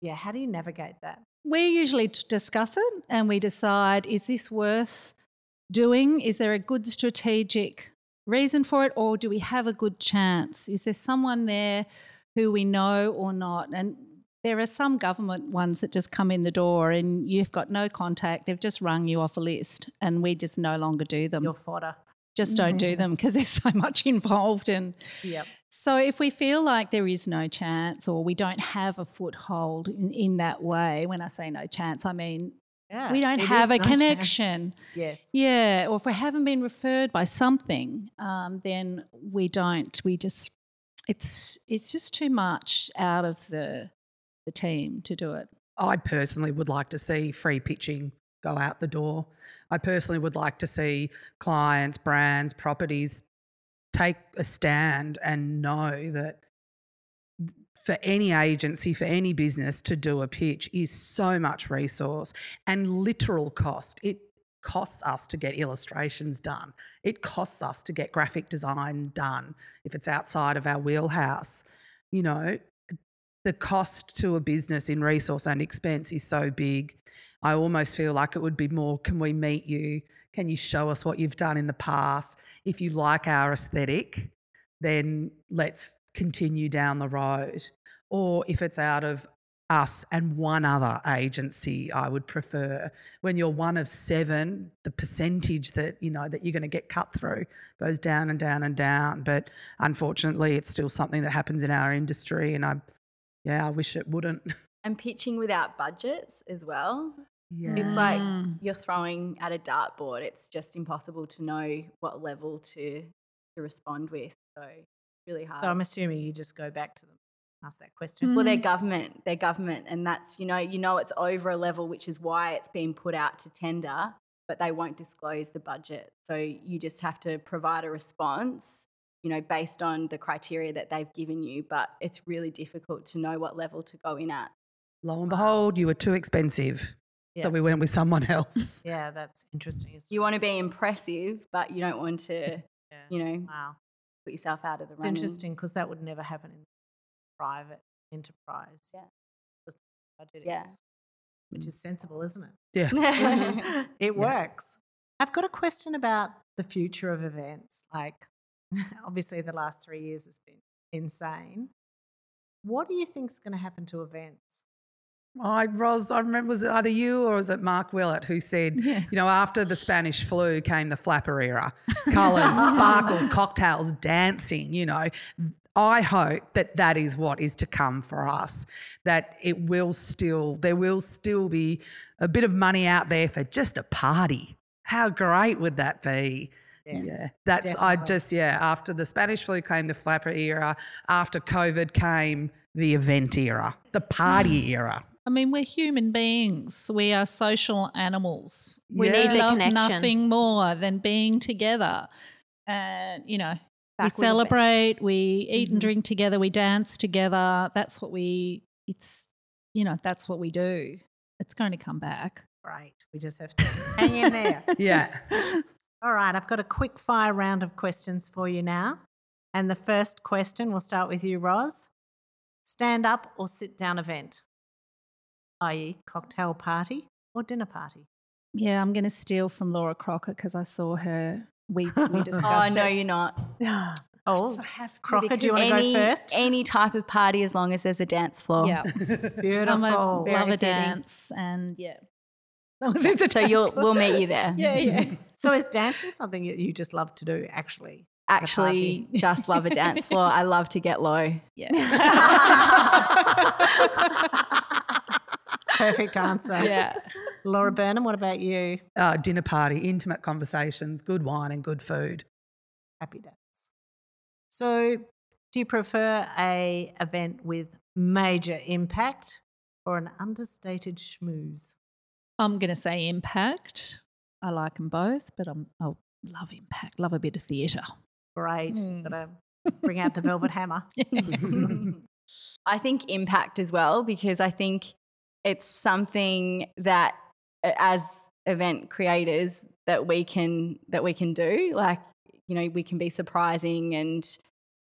Yeah, how do you navigate that? we usually discuss it and we decide is this worth doing? Is there a good strategic reason for it, or do we have a good chance? Is there someone there who we know or not. And there are some government ones that just come in the door and you've got no contact. They've just rung you off a list, and we just no longer do them. Your fodder. just don't do them because *laughs* there's so much involved. And Yep. so if we feel like there is no chance or we don't have a foothold in, in that way, when I say no chance, I mean Yeah. we don't have a no chance. connection. Yes. Yeah, or if we haven't been referred by something, um, then we don't. We just it's it's just too much out of the the team to do it. I personally would like to see free pitching go out the door. I personally would like to see clients, brands, properties take a stand and know that for any agency, for any business to do a pitch is so much resource and literal cost. It costs us to get illustrations done. It costs us to get graphic design done if it's outside of our wheelhouse. You know, the cost to a business in resource and expense is so big. I almost feel like it would be more can we meet you? Can you show us what you've done in the past? If you like our aesthetic, then let's continue down the road. Or if it's out of us and one other agency, I would prefer. When you're one of seven, the percentage that you know that you're going to get cut through goes down and down and down. But unfortunately, it's still something that happens in our industry, and I, yeah, I wish it wouldn't. *laughs* and pitching without budgets as well. Yeah. It's like Mm. you're throwing at a dartboard. It's just impossible to know what level to to respond with. So really hard. So I'm assuming you just go back to them, ask that question. well, they're Mm. government. They're government, and that's you know you know it's over a level, which is why it's being put out to tender. But they won't disclose the budget, so you just have to provide a response. You know, based on the criteria that they've given you, but it's really difficult to know what level to go in at. Lo and behold, you were too expensive, Yeah. so we went with someone else. *laughs* Yeah, that's interesting. You want to be impressive, but you don't want to, *laughs* Yeah. you know, Wow. put yourself out of the It's running. interesting because that would never happen in private enterprise. Yeah. Because budget Yeah. is- which Mm. is sensible, isn't it? Yeah. *laughs* it Yeah. works. I've got a question about the future of events. Like, *laughs* obviously, the last three years has been insane. What do you think is going to happen to events? I Ros, I remember was it either you or was it Mark Willett who said, Yeah. you know, after the Spanish flu came the flapper era, *laughs* colours, sparkles, *laughs* cocktails, dancing. You know, I hope that that is what is to come for us. That it will still, there will still be a bit of money out there for just a party. How great would that be? Yes, yeah, that's I just yeah. After the Spanish flu came the flapper era. After COVID came the event era, the party era. I mean, we're human beings. We are social animals. We Yeah. need the love connection. nothing more than being together. And you know, Back we with the best. celebrate, we eat Mhm. and drink together, we dance together. That's what we. It's you know, that's what we do. It's going to come back. Great. We just have to hang in there. *laughs* Yeah. *laughs* All right, I've got a quick fire round of questions for you now. And the first question, we'll start with you, Ros. Stand up or sit down event, i.e., cocktail party or dinner party? Yeah, I'm going to steal from Laura Crocker because I saw her. We *laughs* we oh discussed no, it. you're not. Oh, *gasps* So I oh, have to Crocker, do you wanna go first? Any type of party, as long as there's a dance floor. Yeah, *laughs* beautiful. I'm a, love a dance, and yeah. As long as So you'll we'll meet you there. *laughs* Yeah, yeah. So is dancing something that you just love to do, actually? Actually, just love a dance floor. I love to get low. Yeah. *laughs* *laughs* Perfect answer. yeah. Laura Burnham, what about you? uh, dinner party, intimate conversations, good wine and good food. Happy days. So, do you prefer a event with major impact or an understated schmooze? I'm going to say impact. I like them both, but I'm, I love impact. Love a bit of theatre. Great. Mm. Gotta *laughs* bring out the velvet hammer. *laughs* I think impact as well because I think it's something that as event creators that we can that we can do like you know we can be surprising and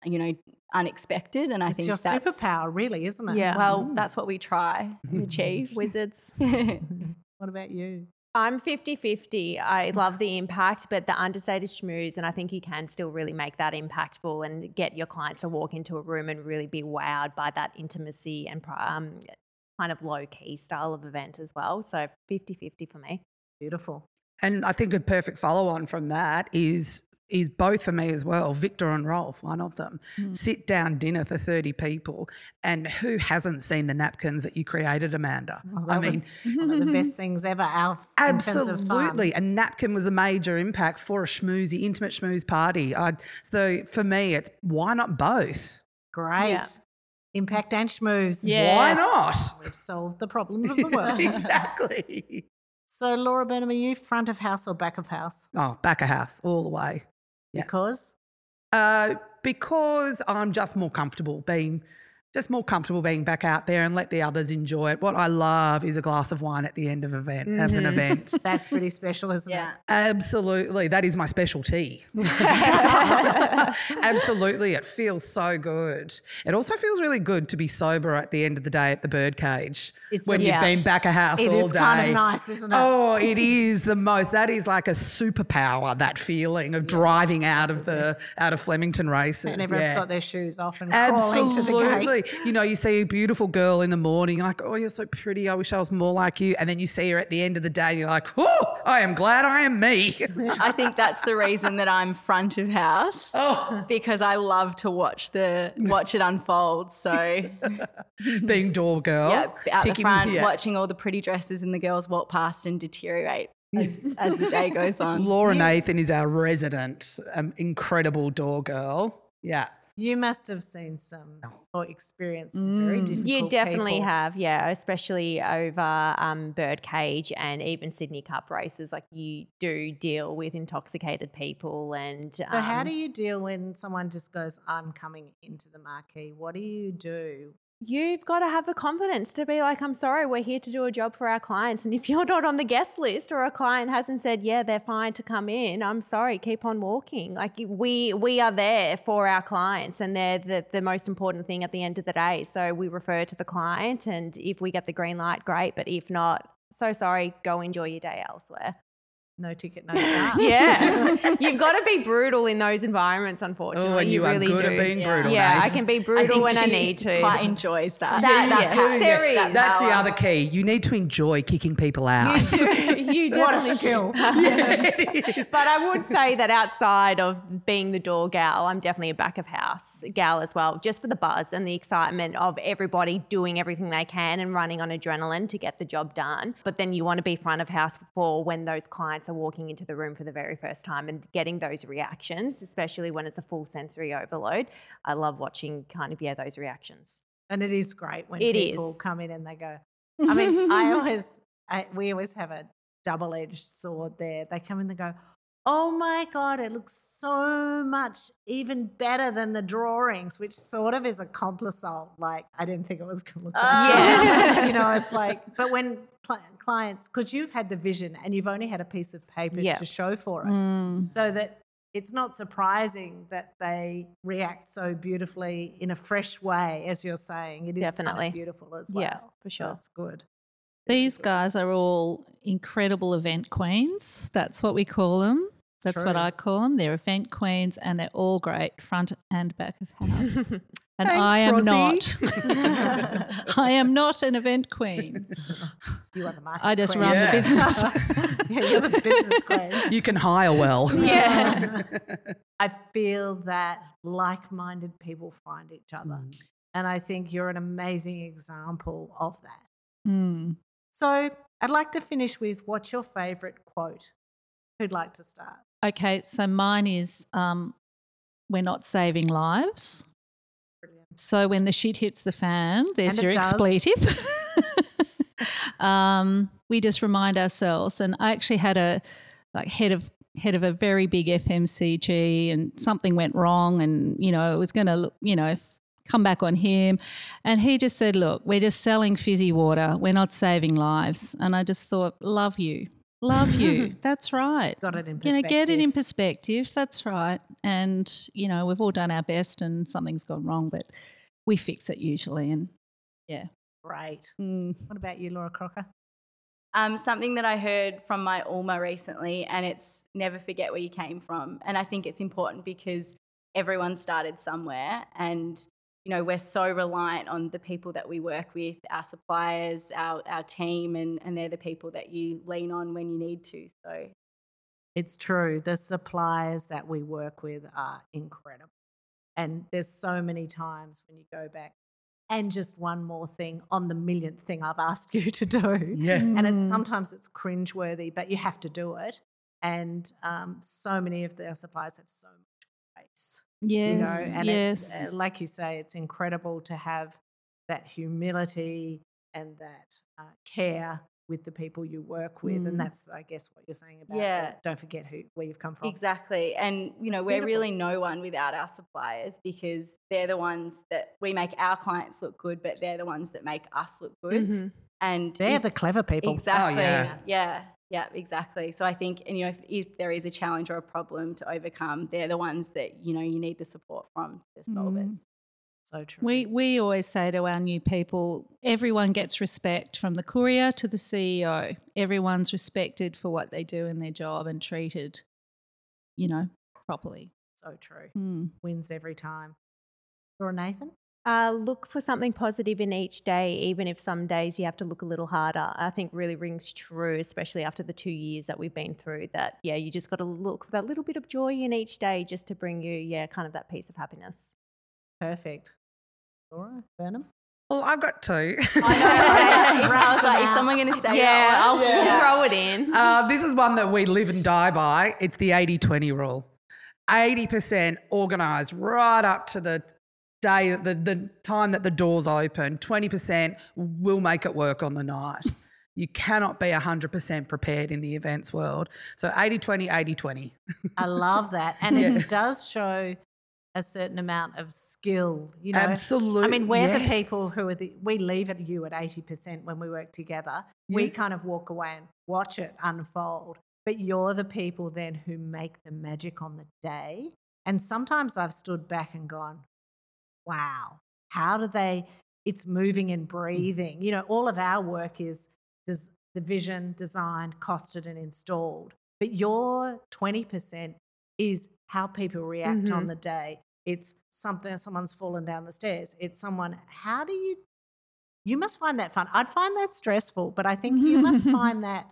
you know unexpected and I it's think your that's superpower, really, isn't it? Yeah. well Mm. that's what we try to *laughs* achieve Wizards. What about you? I'm 50 50. I love the impact, but the understated schmooze, and I think you can still really make that impactful and get your client to walk into a room and really be wowed by that intimacy and um, kind of low key style of event as well. So 50 50 for me. Beautiful. And I think a perfect follow on from that is is both for me as well. Viktor and Rolf, one of them, Mm. sit down dinner for 30 people. And who hasn't seen the napkins that you created, Amanda? Well, I that mean, was one of the best things ever. Our in terms of fun. absolutely. A napkin was a major impact for a schmoozy, intimate schmooze party. I, so for me, it's why not both? Great. Yeah. Impact and schmooze. Yeah. Why not? We've solved the problems of the *laughs* world. exactly. So, Laura Burnham, are you front of house or back of house? Oh, back of house all the way. Yeah. Because Uh, because I'm just more comfortable being just more comfortable being back out there and let the others enjoy it. What I love is a glass of wine at the end of event of an Mhm. event. *laughs* that's pretty special, isn't Yeah. it? Absolutely, that is my specialty. *laughs* Absolutely, it feels so good. It also feels really good to be sober at the end of the day at the birdcage It's when a- you've Yeah. been back a house It all is day. kind of nice, isn't it? Oh, *laughs* it is the most. That is like a superpower. That feeling of driving out of the out of Flemington races. and everyone's yeah. got their shoes off and crawling to the Absolutely. gate. You know, you see a beautiful girl in the morning, like, oh, you're so pretty. I wish I was more like you. And then you see her at the end of the day, you're like, oh, I am glad I am me. *laughs* I think that's the reason that I'm front of house oh, because I love to watch the watch it unfold. So *laughs* being door girl. yeah, out the front, watching all the pretty dresses and the girls walk past and deteriorate as, *laughs* as the day goes on. Laura Nathan is our resident, um, incredible door girl. Yeah. You must have seen some or experienced some very Mm. difficult You definitely people. have, yeah, especially over um, Birdcage and even Sydney Cup races. Like you do deal with intoxicated people, and So, how um, do you deal when someone just goes, I'm coming into the marquee? What do you do? You've got to have the confidence to be like, I'm sorry, we're here to do a job for our clients. And if *laughs* you're not on the guest list or a client hasn't said, yeah, they're fine to come in, I'm sorry, keep on walking. Like we we are there for our clients and they're the, the most important thing at the end of the day. So we refer to the client and if we get the green light, great. But if not, so sorry, go enjoy your day elsewhere. No ticket, no start. *laughs* Yeah. *laughs* You've got to be brutal in those environments, unfortunately. Oh, and you, really are good do. at being brutal. yeah, I can be brutal think when I need to. Quite enjoys that. That- that yeah. cat- There is. that That's the other key. You need to enjoy kicking people out. You do. *laughs* You What a definitely skill. yeah. But I would say that outside of being the door gal, I'm definitely a back of house gal as well, just for the buzz and the excitement of everybody doing everything they can and running on adrenaline to get the job done. But then you want to be front of house for when those clients are walking into the room for the very first time and getting those reactions, especially when it's a full sensory overload. I love watching kind of, yeah, those reactions. And it is great when It people is. come in and they go, I mean, I *laughs* always, I, we always have a double edged sword there. They come in and go, Oh my God, it looks so much even better than the drawings, which sort of is a compliment. Like, I didn't think it was going to look that Yeah. *laughs* you know, it's like, *laughs* but when cli clients, because you've had the vision and you've only had a piece of paper Yeah. to show for it, Mm. so that it's not surprising that they react so beautifully in a fresh way, as you're saying. It is kind Definitely. of beautiful as well. Yeah, for sure. That's good. These guys are all incredible event queens. That's what we call them. That's what I call them. They're event queens and they're all great, front and back of house. *laughs* And Thanks, I am Rosie. not. *laughs* *laughs* I am not an event queen. You are the market I just queen. run Yeah. the business. yeah, you're the business queen. You can hire well. Yeah. I feel that like minded people find each other. Mm. And I think you're an amazing example of that. Mm. So I'd like to finish with what's your favorite quote? Who'd like to start? Okay, so mine is um, we're not saving lives. Brilliant. So when the shit hits the fan, there's your does. expletive. *laughs* um, we just remind ourselves. And I actually had a like head of head of a very big FMCG, and something went wrong, and you know it was going to you know come back on him, and he just said, "Look, we're just selling fizzy water. We're not saving lives." And I just thought, "Love you." Love you. *laughs* That's right Got it in you know, get it in perspective. That's right. And, you know, we've all done our best and something's gone wrong, but we fix it usually. And yeah. Great. Mm. What about you, Laura Crocker? Um, something that I heard from my Ulma recently, and it's never forget where you came from. And I think it's important because everyone started somewhere, and you know we're so reliant on the people that we work with, our suppliers, our our team, and and they're the people that you lean on when you need to. So It's true. The suppliers that we work with are incredible. And there's so many times when you go back, and just one more thing on the millionth thing I've asked *laughs* you to do. Yeah. And it's Mm. sometimes it's cringeworthy, but you have to do it. And um, so many of their suppliers have so much grace, Yes. you know. And yes. it's uh, like you say, it's incredible to have that humility and that uh, care with the people you work with, Mm. and that's, I guess, what you're saying about. Yeah. don't forget who where you've come from. Exactly. And, you know, It's we're beautiful. really no one without our suppliers because they're the ones that we make our clients look good, but they're the ones that make us look good. Mhm. And They're if- the clever people. exactly. yeah. yeah. Yeah, exactly. So I think, and, you know, if, if there is a challenge or a problem to overcome, they're the ones that, you know, you need the support from to solve it. Mm. So true. We we always say to our new people, everyone gets respect from the courier to the CEO. Everyone's respected for what they do in their job and treated, you know, properly. so true. Mm. Wins every time. Or Nathan? Uh, look for something positive in each day, even if some days you have to look a little harder. I think really rings true, especially after the two years that we've been through. That yeah, you just got to look for that little bit of joy in each day, just to bring you yeah, kind of that piece of happiness. Perfect. Laura, Burnham? Well, I've got two. I *laughs* know. I was like, I like, is someone going to say yeah, that I'll one? we'll throw it in. Uh, this is one that we live and die by. It's the 80 20 rule. 80% organised right up to the day, the, the time that the doors open. 20% will make it work on the night. *laughs* You cannot be 100% prepared in the events world. So 80 20, 80 20. *laughs* I love that. And Yeah. it does show a certain amount of skill. You know, Absolutely. I mean, we're the people who are the, we leave at you at 80% when we work together. We kind of walk away and watch it unfold. But you're the people then who make the magic on the day. And sometimes I've stood back and gone, wow, how do they? It's moving and breathing. You know, all of our work is does the vision designed, costed, and installed. But your 20% is how people react on Mhm. the day. It's something, someone's fallen down the stairs. It's someone, how do you, you must find that fun. I'd find that stressful, but I think you must *laughs* find that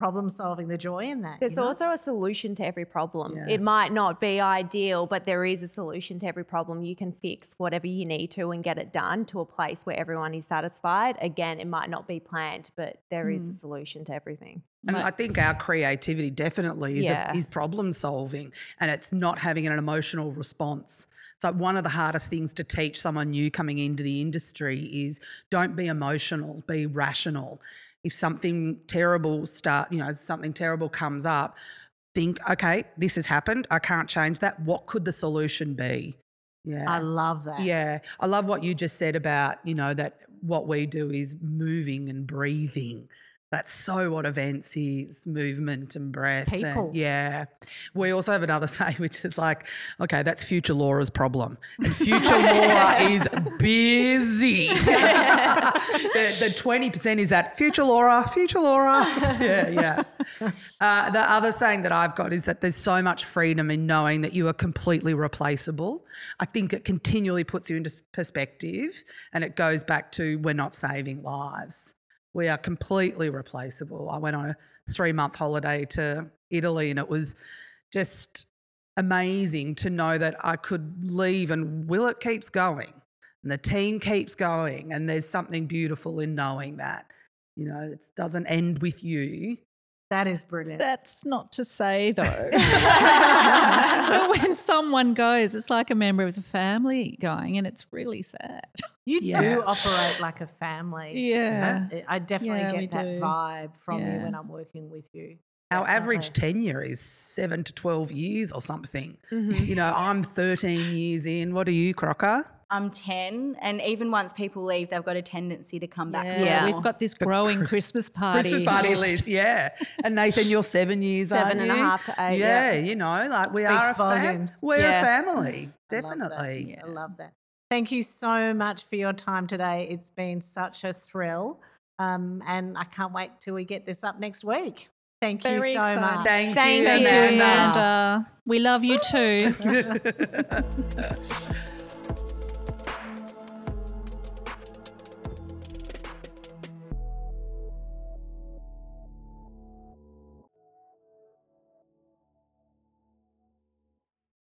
problem solving, the joy in that. you There's know? also a solution to every problem. Yeah. It might not be ideal, but there is a solution to every problem. You can fix whatever you need to and get it done to a place where everyone is satisfied. Again, it might not be planned, but there is a Mm. solution to everything. And Like- I think our creativity definitely is, Yeah. a, is problem solving and it's not having an emotional response. So one of the hardest things to teach someone new coming into the industry is don't be emotional, be rational. If something terrible start, you know, something terrible comes up, think, okay, this has happened. I can't change that. What could the solution be? Yeah. I love that. Yeah, I love what you just said about, you know, that what we do is moving and breathing. That's so what events is movement and breath. and- people. yeah. We also have another *laughs* say, which is like, okay, that's future Laura's problem. And future *laughs* Laura is busy. *laughs* the, the 20% is that future Laura, future Laura. Yeah, yeah. Uh, the other saying that I've got is that there's so much freedom in knowing that you are completely replaceable. I think it continually puts you into perspective and it goes back to we're not saving lives. We are completely replaceable. I went on a three month holiday to Italy and it was just amazing to know that I could leave and Willett keeps going and the team keeps going and there's something beautiful in knowing that you know it doesn't end with you That is brilliant. That's not to say though. *laughs* that when someone goes, it's like a member of the family going, and it's really sad. you Yeah. do operate like a family. Yeah. I- I definitely Yeah, get that do. vibe from you when I'm working with you. our average tenure is seven to 12 years or something Mhm. you know i'm 13 years in what are you crocker I'm 10, and even once people leave, they've got a tendency to come back. for Yeah. We've got this growing Christmas party. christmas party list. list yeah and nathan you're seven years Seven aren't and a you? half to eight, yeah, yeah. you know like we Speaks are a fam- we're Yeah. a family I love that. definitely I love that. Thank you so much for your time today. It's been such a thrill. Um, and I can't wait till we get this up next week. Thank you Very so exciting. much. Thank, Thank you, you, Amanda. And uh, we love you too. *laughs* *laughs*